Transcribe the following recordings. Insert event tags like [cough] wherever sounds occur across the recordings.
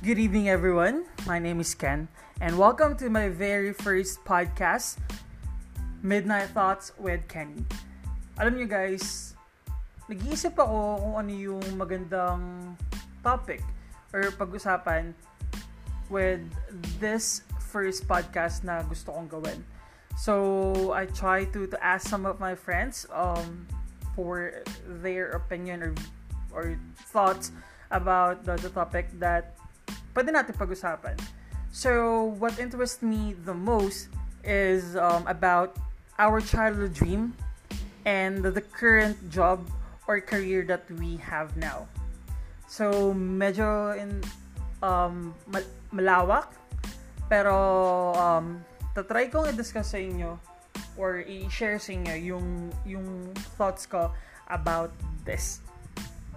Good evening, everyone. My name is Ken, and welcome to my very first podcast, Midnight Thoughts with Kenny. Alam niyo guys, nag-iisip ako kung ano yung magandang topic or pag-usapan with this first podcast na gusto kong gawin. So, I try to, to ask some of my friends um, for their opinion or, or thoughts about the, the topic that pwede natin pag-usapan. So, what interests me the most is um, about our childhood dream and the current job or career that we have now. So, medyo in um, mal- malawak, pero um, tatry kong i-discuss sa inyo or i-share sa inyo yung, yung thoughts ko about this.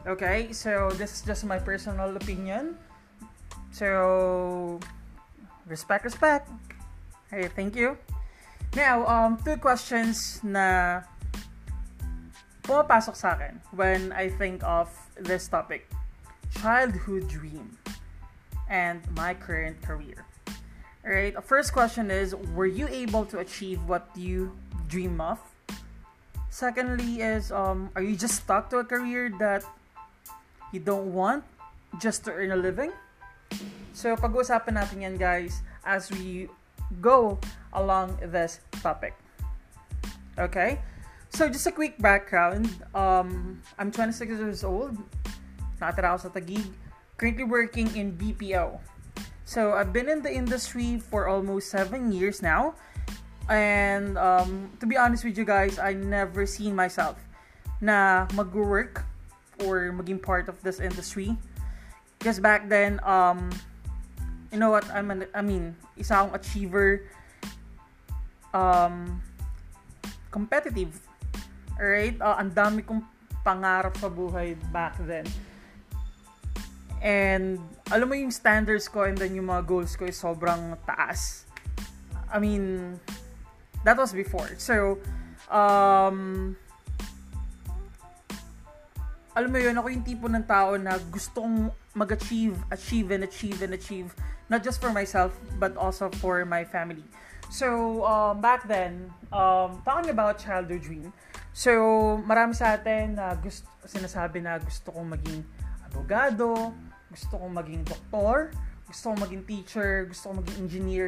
Okay, so this is just my personal opinion. So, respect, respect. Hey, thank you. Now, um, two questions na pumapasok sa akin when I think of this topic. Childhood dream and my current career. Alright, first question is, were you able to achieve what you dream of? Secondly is, um, are you just stuck to a career that you don't want just to earn a living? So, pag-uusapan natin yan guys as we go along this topic. Okay? So, just a quick background. Um, I'm 26 years old. Nakatira ako sa Taguig. Currently working in BPO. So, I've been in the industry for almost 7 years now. And um, to be honest with you guys, I never seen myself na mag-work or maging part of this industry. Because back then, um, you know what, I'm an, I mean, isa akong achiever, um, competitive. Alright? Uh, ang dami kong pangarap sa buhay back then. And, alam mo yung standards ko and then yung mga goals ko is sobrang taas. I mean, that was before. So, um, alam mo yun, ako yung tipo ng tao na gustong mag-achieve, achieve and achieve and achieve, not just for myself, but also for my family. So, um, back then, um, talking about childhood dream, so, marami sa atin na gusto, sinasabi na gusto kong maging abogado, gusto kong maging doktor, gusto kong maging teacher, gusto kong maging engineer.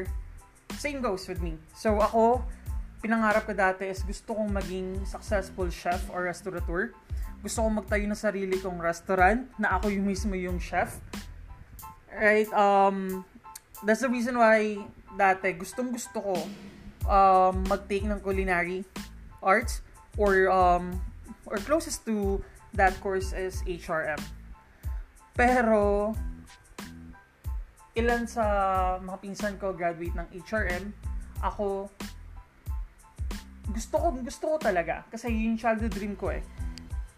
Same goes with me. So, ako, pinangarap ko dati is gusto kong maging successful chef or restaurateur gusto kong magtayo ng sarili kong restaurant na ako yung mismo yung chef. Right? Um, that's the reason why dati gustong gusto ko um, mag-take ng culinary arts or um, or closest to that course is HRM. Pero ilan sa mga pinsan ko graduate ng HRM, ako gusto ko gusto ko talaga kasi yung childhood dream ko eh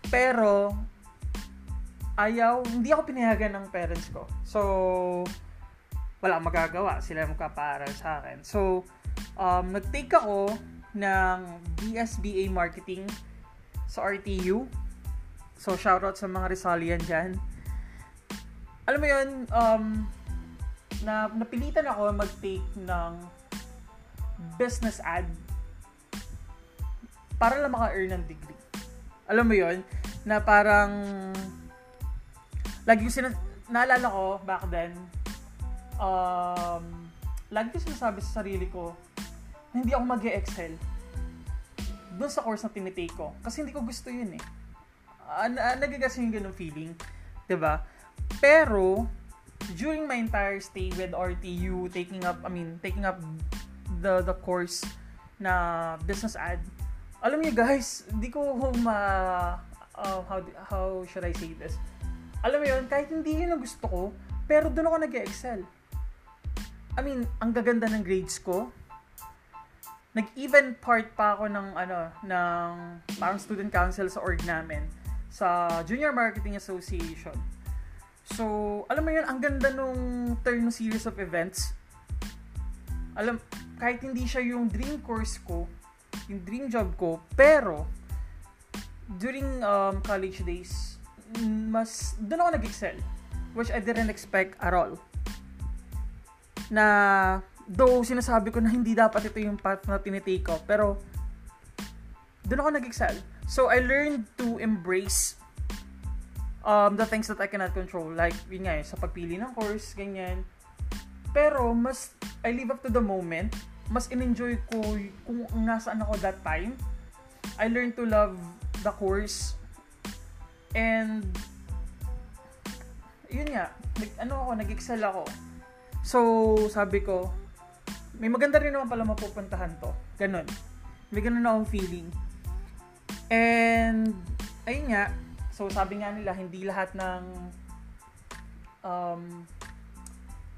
pero, ayaw, hindi ako pinayagan ng parents ko. So, wala magagawa. Sila magkapaaral sa akin. So, um, nag-take ako ng BSBA Marketing sa RTU. So, shoutout sa mga Rizalian dyan. Alam mo yun, um, na, napilitan ako mag-take ng business ad para lang maka-earn ng degree. Alam mo yon na parang lagi ko sinas naalala ko back then um, lagi ko sinasabi sa sarili ko na hindi ako mag excel doon sa course na tinitake ko. Kasi hindi ko gusto yun eh. Uh, nagagas yung ganung feeling. ba diba? Pero, during my entire stay with RTU, taking up, I mean, taking up the the course na business ad, alam niyo guys, hindi ko ma uh, how how should I say this? Alam mo 'yun, kahit hindi 'yun ang gusto ko, pero doon ako nag-excel. I mean, ang gaganda ng grades ko. Nag-even part pa ako ng ano, ng parang student council sa org namin sa Junior Marketing Association. So, alam mo 'yun, ang ganda nung turn series of events. Alam, kahit hindi siya yung dream course ko, yung dream job ko, pero during um, college days, mas doon ako nag-excel which I didn't expect at all. na though sinasabi ko na hindi dapat ito yung path na tinitake ko, pero doon ako nag-excel. So, I learned to embrace um, the things that I cannot control. Like, yun nga, sa pagpili ng course, ganyan. Pero, mas, I live up to the moment. Mas in-enjoy ko kung nasaan ako that time. I learned to love the course. And, yun nga, nag, ano ako, nag-excel ako. So, sabi ko, may maganda rin naman pala mapupuntahan to. Ganon. May ganun akong feeling. And, ayun nga, so sabi nga nila, hindi lahat ng um,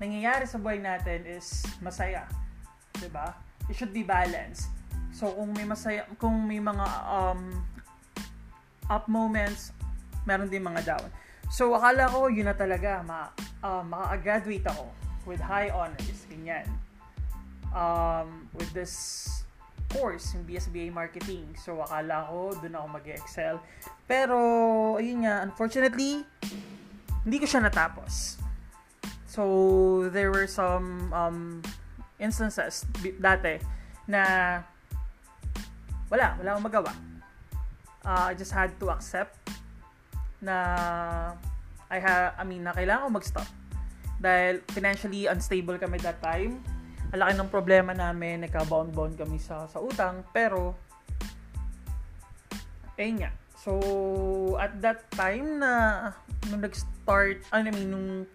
nangyayari sa buhay natin is masaya. Ba? Diba? It should be balanced. So, kung may masaya, kung may mga um, up moments, meron din mga down. So, akala ko, yun na talaga, ma, uh, maka-graduate ako with high honors, ganyan. Um, with this course, yung BSBA Marketing. So, akala ko, doon ako mag excel Pero, ayun nga, unfortunately, hindi ko siya natapos. So, there were some um, instances dati na wala, wala akong magawa. Uh, I just had to accept na I ha I mean, na kailangan ko mag-stop. Dahil financially unstable kami that time ang laki ng problema namin, nagka-bound-bound kami sa, sa utang, pero, eh nga. So, at that time na, nung nag-start, I mean, nung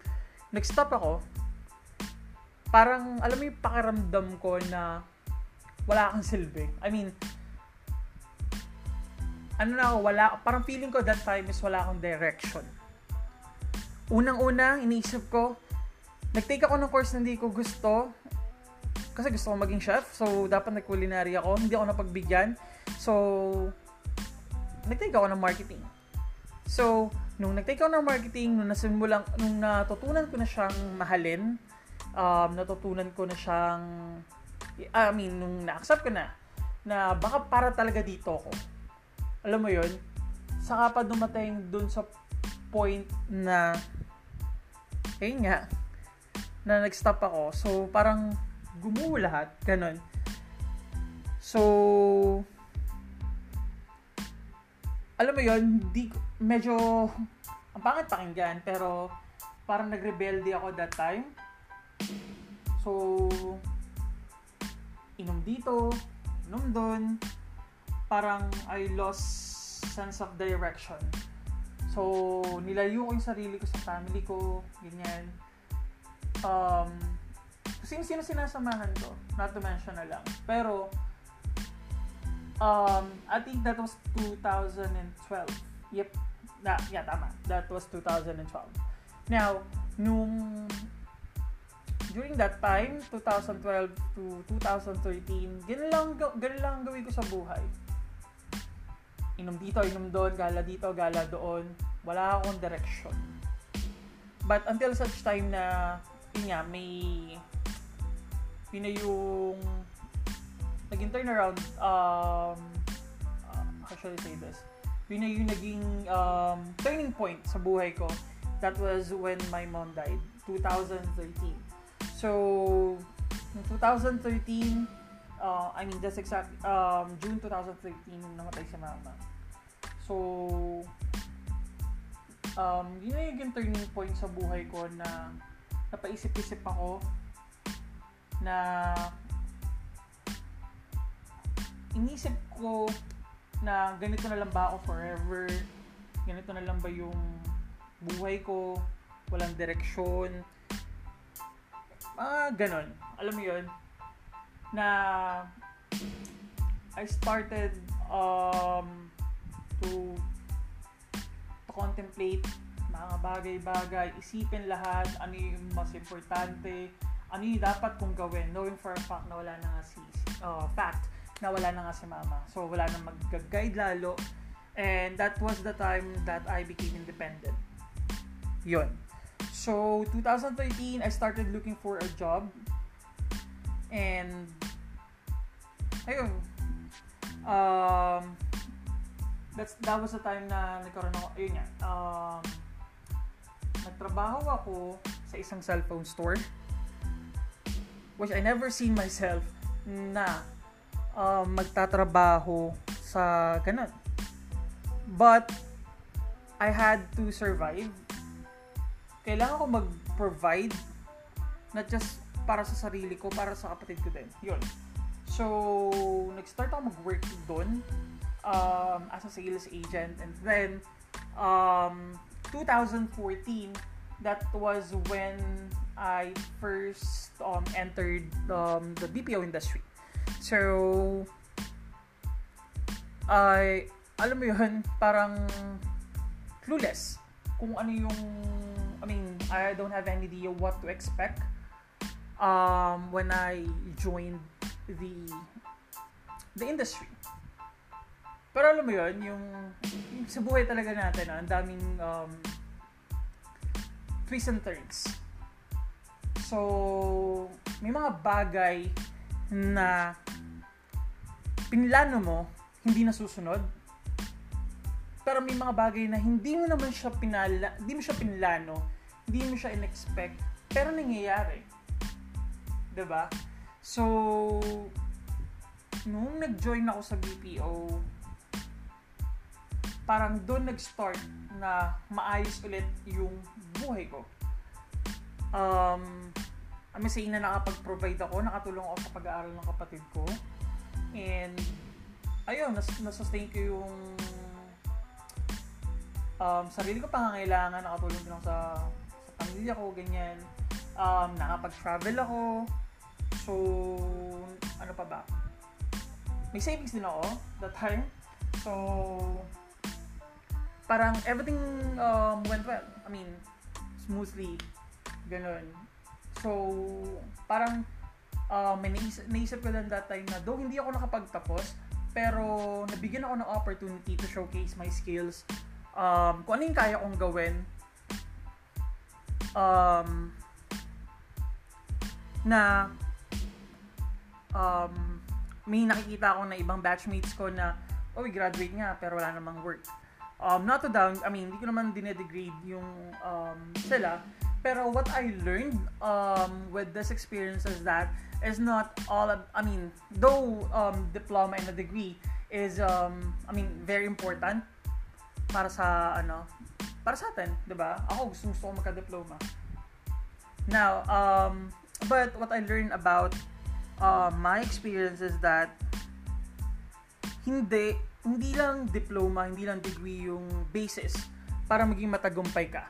nag-stop ako, parang, alam mo yung pakiramdam ko na wala kang silbi. I mean, ano na ako, wala, parang feeling ko that time is wala akong direction. Unang-una, iniisip ko, nag-take ako ng course na hindi ko gusto, kasi gusto ko maging chef. So, dapat nag-culinary ako. Hindi ako napagbigyan. So, nag-take ako ng marketing. So, nung nag-take ako ng marketing, nung nasimulang, nung natutunan ko na siyang mahalin, um, natutunan ko na siyang, I mean, nung na-accept ko na, na baka para talaga dito ako. Alam mo yon saka pa dumating dun sa point na, ayun nga, na nag-stop ako. So, parang gumuho lahat, ganun. So, alam mo yon di, medyo, ang pangit pakinggan, pero parang nagrebelde ako that time. So, inom dito, inom doon, parang I lost sense of direction. So, nilayo ko yung sarili ko sa family ko, ganyan. Um, sino-sino sinasamahan ko. Not to mention na lang. Pero, um, I think that was 2012. Yep. Na, yeah, tama. That was 2012. Now, nung during that time, 2012 to 2013, ganun lang, ganun lang gawin ko sa buhay. Inom dito, inom doon, gala dito, gala doon. Wala akong direction. But until such time na, yun nga, may yun na yung naging turnaround um uh, how should I say this yun na yung naging um, turning point sa buhay ko that was when my mom died 2013 so in 2013 uh, I mean just exact um, June 2013 namatay si mama so um, yun na yung turning point sa buhay ko na napaisip-isip ako na inisip ko na ganito na lang ba ako forever? Ganito na lang ba yung buhay ko? Walang direksyon? Ah, ganon. Alam mo yun? Na I started um, to to contemplate mga bagay-bagay, isipin lahat, ano yung mas importante, ano yung dapat kong gawin, knowing for a fact na wala na nga si, uh, fact, na wala na nga si mama. So, wala na mag-guide lalo. And that was the time that I became independent. Yun. So, 2013, I started looking for a job. And, ayun. Um, that's, that was the time na nagkaroon ako, ayun nga, um, nagtrabaho ako sa isang cellphone store which I never seen myself na um, magtatrabaho sa ganun. But, I had to survive. Kailangan ko mag-provide not just para sa sarili ko, para sa kapatid ko din. Yun. So, nag-start ako mag-work doon um, as a sales agent. And then, um, 2014, that was when I first um, entered um, the BPO industry. So, I, alam mo yun, parang clueless kung ano yung, I don't have any idea what to expect um, when I joined the the industry. Pero alam mo yun, yung, yung sa buhay talaga natin, ah, ang daming um, twists and turns. So, may mga bagay na pinlano mo, hindi nasusunod. Pero may mga bagay na hindi mo naman siya pinala, hindi mo siya pinlano, hindi mo siya in-expect, pero nangyayari. ba? So, nung nag-join ako sa BPO, parang doon nag-start na maayos ulit yung buhay ko. Um, I'm saying na nakapag-provide ako, nakatulong ako sa pag-aaral ng kapatid ko. And, ayun, nas nasustain ko yung um, sarili ko pangangailangan, nakatulong din ako sa pamilya ko, ganyan. Um, nakapag-travel ako. So, ano pa ba? May savings din ako that time. So, parang everything um, went well. I mean, smoothly. Ganun. So, parang uh, may naisip, naisip ko lang that time na though hindi ako nakapagtapos, pero nabigyan ako ng opportunity to showcase my skills. Um, kung ano yung kaya kong gawin. Um, na um, may nakikita ako na ibang batchmates ko na, oh, graduate nga, pero wala namang work um, not to down, I mean, hindi ko naman dinedegrade yung um, sila. Pero what I learned um, with this experience is that is not all, of, I mean, though um, diploma and a degree is, um, I mean, very important para sa, ano, para sa atin, di ba? Ako gusto, gusto ko magka-diploma. Now, um, but what I learned about uh, my experience is that hindi hindi lang diploma, hindi lang degree yung basis para maging matagumpay ka.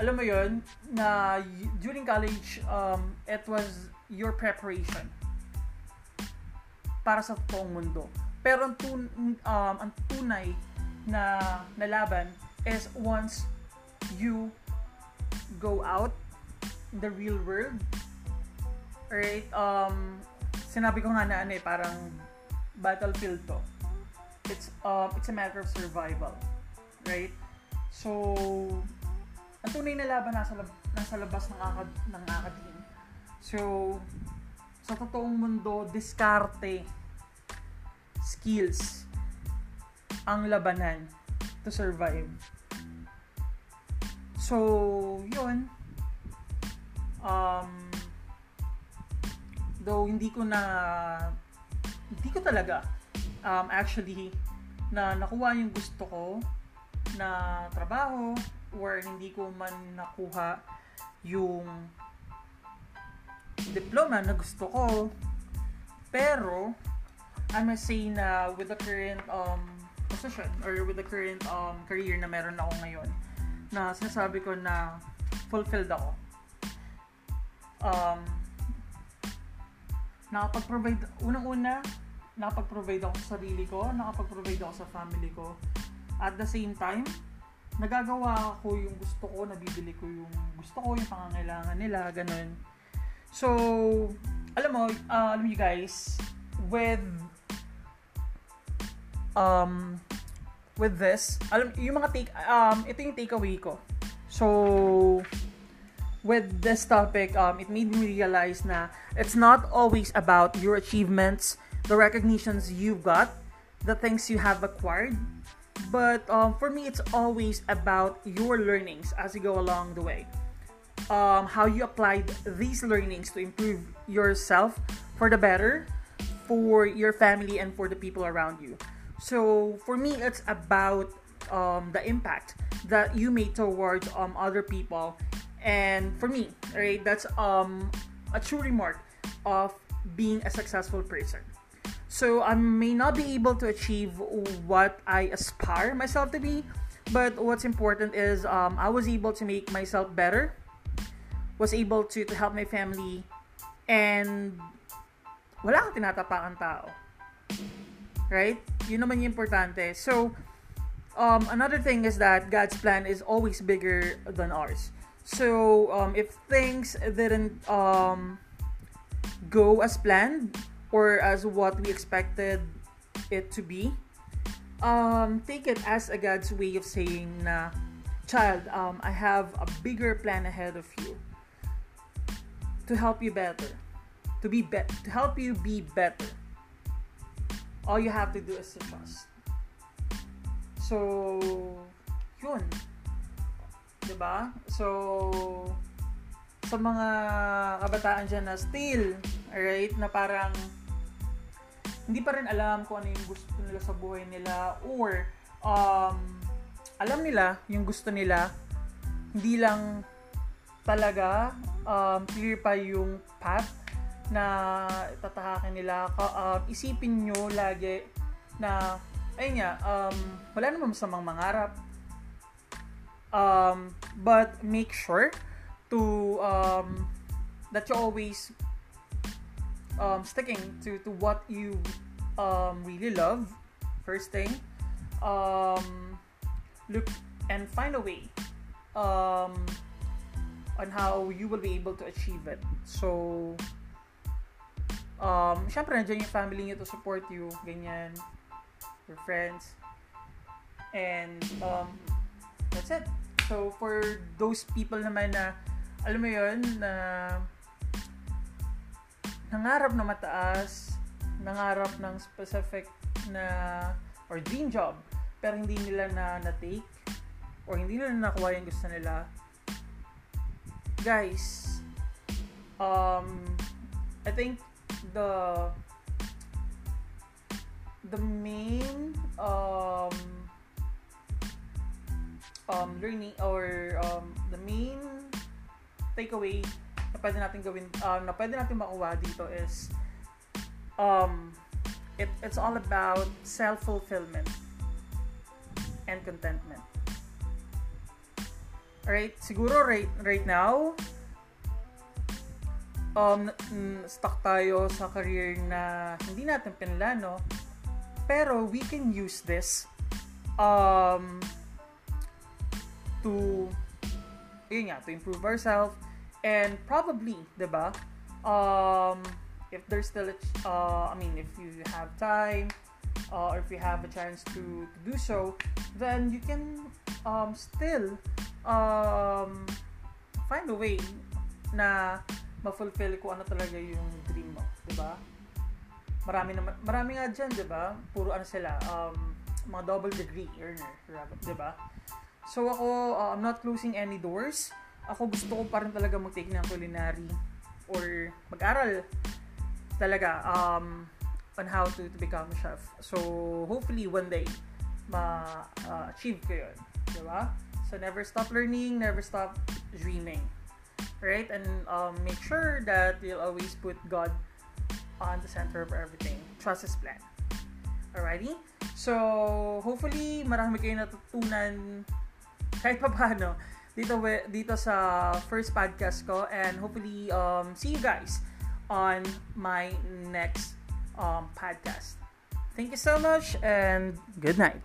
Alam mo yon na during college, um, it was your preparation para sa toong mundo. Pero ang, tun, um, ang tunay na nalaban is once you go out in the real world, right? Um, sinabi ko nga na ano eh, parang battlefield to. It's um it's a matter of survival right? So ang tunay na laban nasa lab, nasa labas ng akad ng akadin so sa totoong mundo diskarte skills ang labanan to survive so yun. Um though hindi ko na hindi ko talaga um, actually na nakuha yung gusto ko na trabaho or hindi ko man nakuha yung diploma na gusto ko. Pero I must say na with the current um, position or with the current um, career na meron ako ngayon na sinasabi ko na fulfilled ako um, nakapag-provide unang-una nakapag-provide ako sa sarili ko, nakapag-provide ako sa family ko. At the same time, nagagawa ko yung gusto ko, nabibili ko yung gusto ko, yung pangangailangan nila, ganun. So, alam mo, uh, alam you guys, with um with this, alam yung mga take um ito yung takeaway ko. So, with this topic, um it made me realize na it's not always about your achievements, the recognitions you've got, the things you have acquired. But um, for me, it's always about your learnings as you go along the way. Um, how you applied these learnings to improve yourself for the better, for your family, and for the people around you. So for me, it's about um, the impact that you made towards um, other people. And for me, right, that's um, a true remark of being a successful person. So I may not be able to achieve what I aspire myself to be, but what's important is um, I was able to make myself better, was able to, to help my family, and wala tao. Right? Yun naman yung importante. So, um, another thing is that God's plan is always bigger than ours. So um, if things didn't um, go as planned or as what we expected it to be, um, take it as a God's way of saying na, child, um, I have a bigger plan ahead of you to help you better, to be be- to help you be better. All you have to do is to trust. So, yun. 'Di ba? So, sa mga kabataan dyan na still, alright, na parang hindi pa rin alam kung ano yung gusto nila sa buhay nila or um, alam nila yung gusto nila hindi lang talaga um, clear pa yung path na tatahakin nila. Uh, isipin nyo lagi na ayun nga, um, wala namang masamang mangarap. Um, but make sure to um, that you always um, sticking to, to what you um, really love. First thing, um, look and find a way um, on how you will be able to achieve it. So, um, syempre, nandiyan yung family niyo to support you, ganyan your friends. And um, that's it. So for those people naman na alam mo 'yon na nangarap na mataas, nangarap ng specific na or dream job pero hindi nila na na-take or hindi nila nakuha yung gusto nila. Guys, um, I think the the main um, um, learning or um, the main takeaway na pwede natin gawin um, na pwede natin makuha dito is um, it, it's all about self-fulfillment and contentment. Alright, siguro right, right now, um, stuck tayo sa career na hindi natin pinlano, pero we can use this um, to yun nga, to improve ourselves and probably, 'di ba? Um, if there's still a, uh, I mean, if you have time uh, or if you have a chance to, to do so, then you can um, still um, find a way na ma-fulfill ko ano talaga yung dream mo, 'di ba? marami naman, marami nga dyan, di ba? Puro ano sila, um, mga double degree earner, di ba? So ako, uh, I'm not closing any doors. Ako gusto ko pa rin talaga mag-take ng culinary or mag-aral talaga um, on how to, to become a chef. So hopefully one day ma-achieve uh, ko yun. Di ba? So never stop learning, never stop dreaming. Right? And um, make sure that you'll always put God on the center of everything. Trust His plan. Alrighty? So, hopefully, marami kayo natutunan [laughs] kahit pa paano dito, dito sa first podcast ko and hopefully um, see you guys on my next um, podcast. Thank you so much and good night.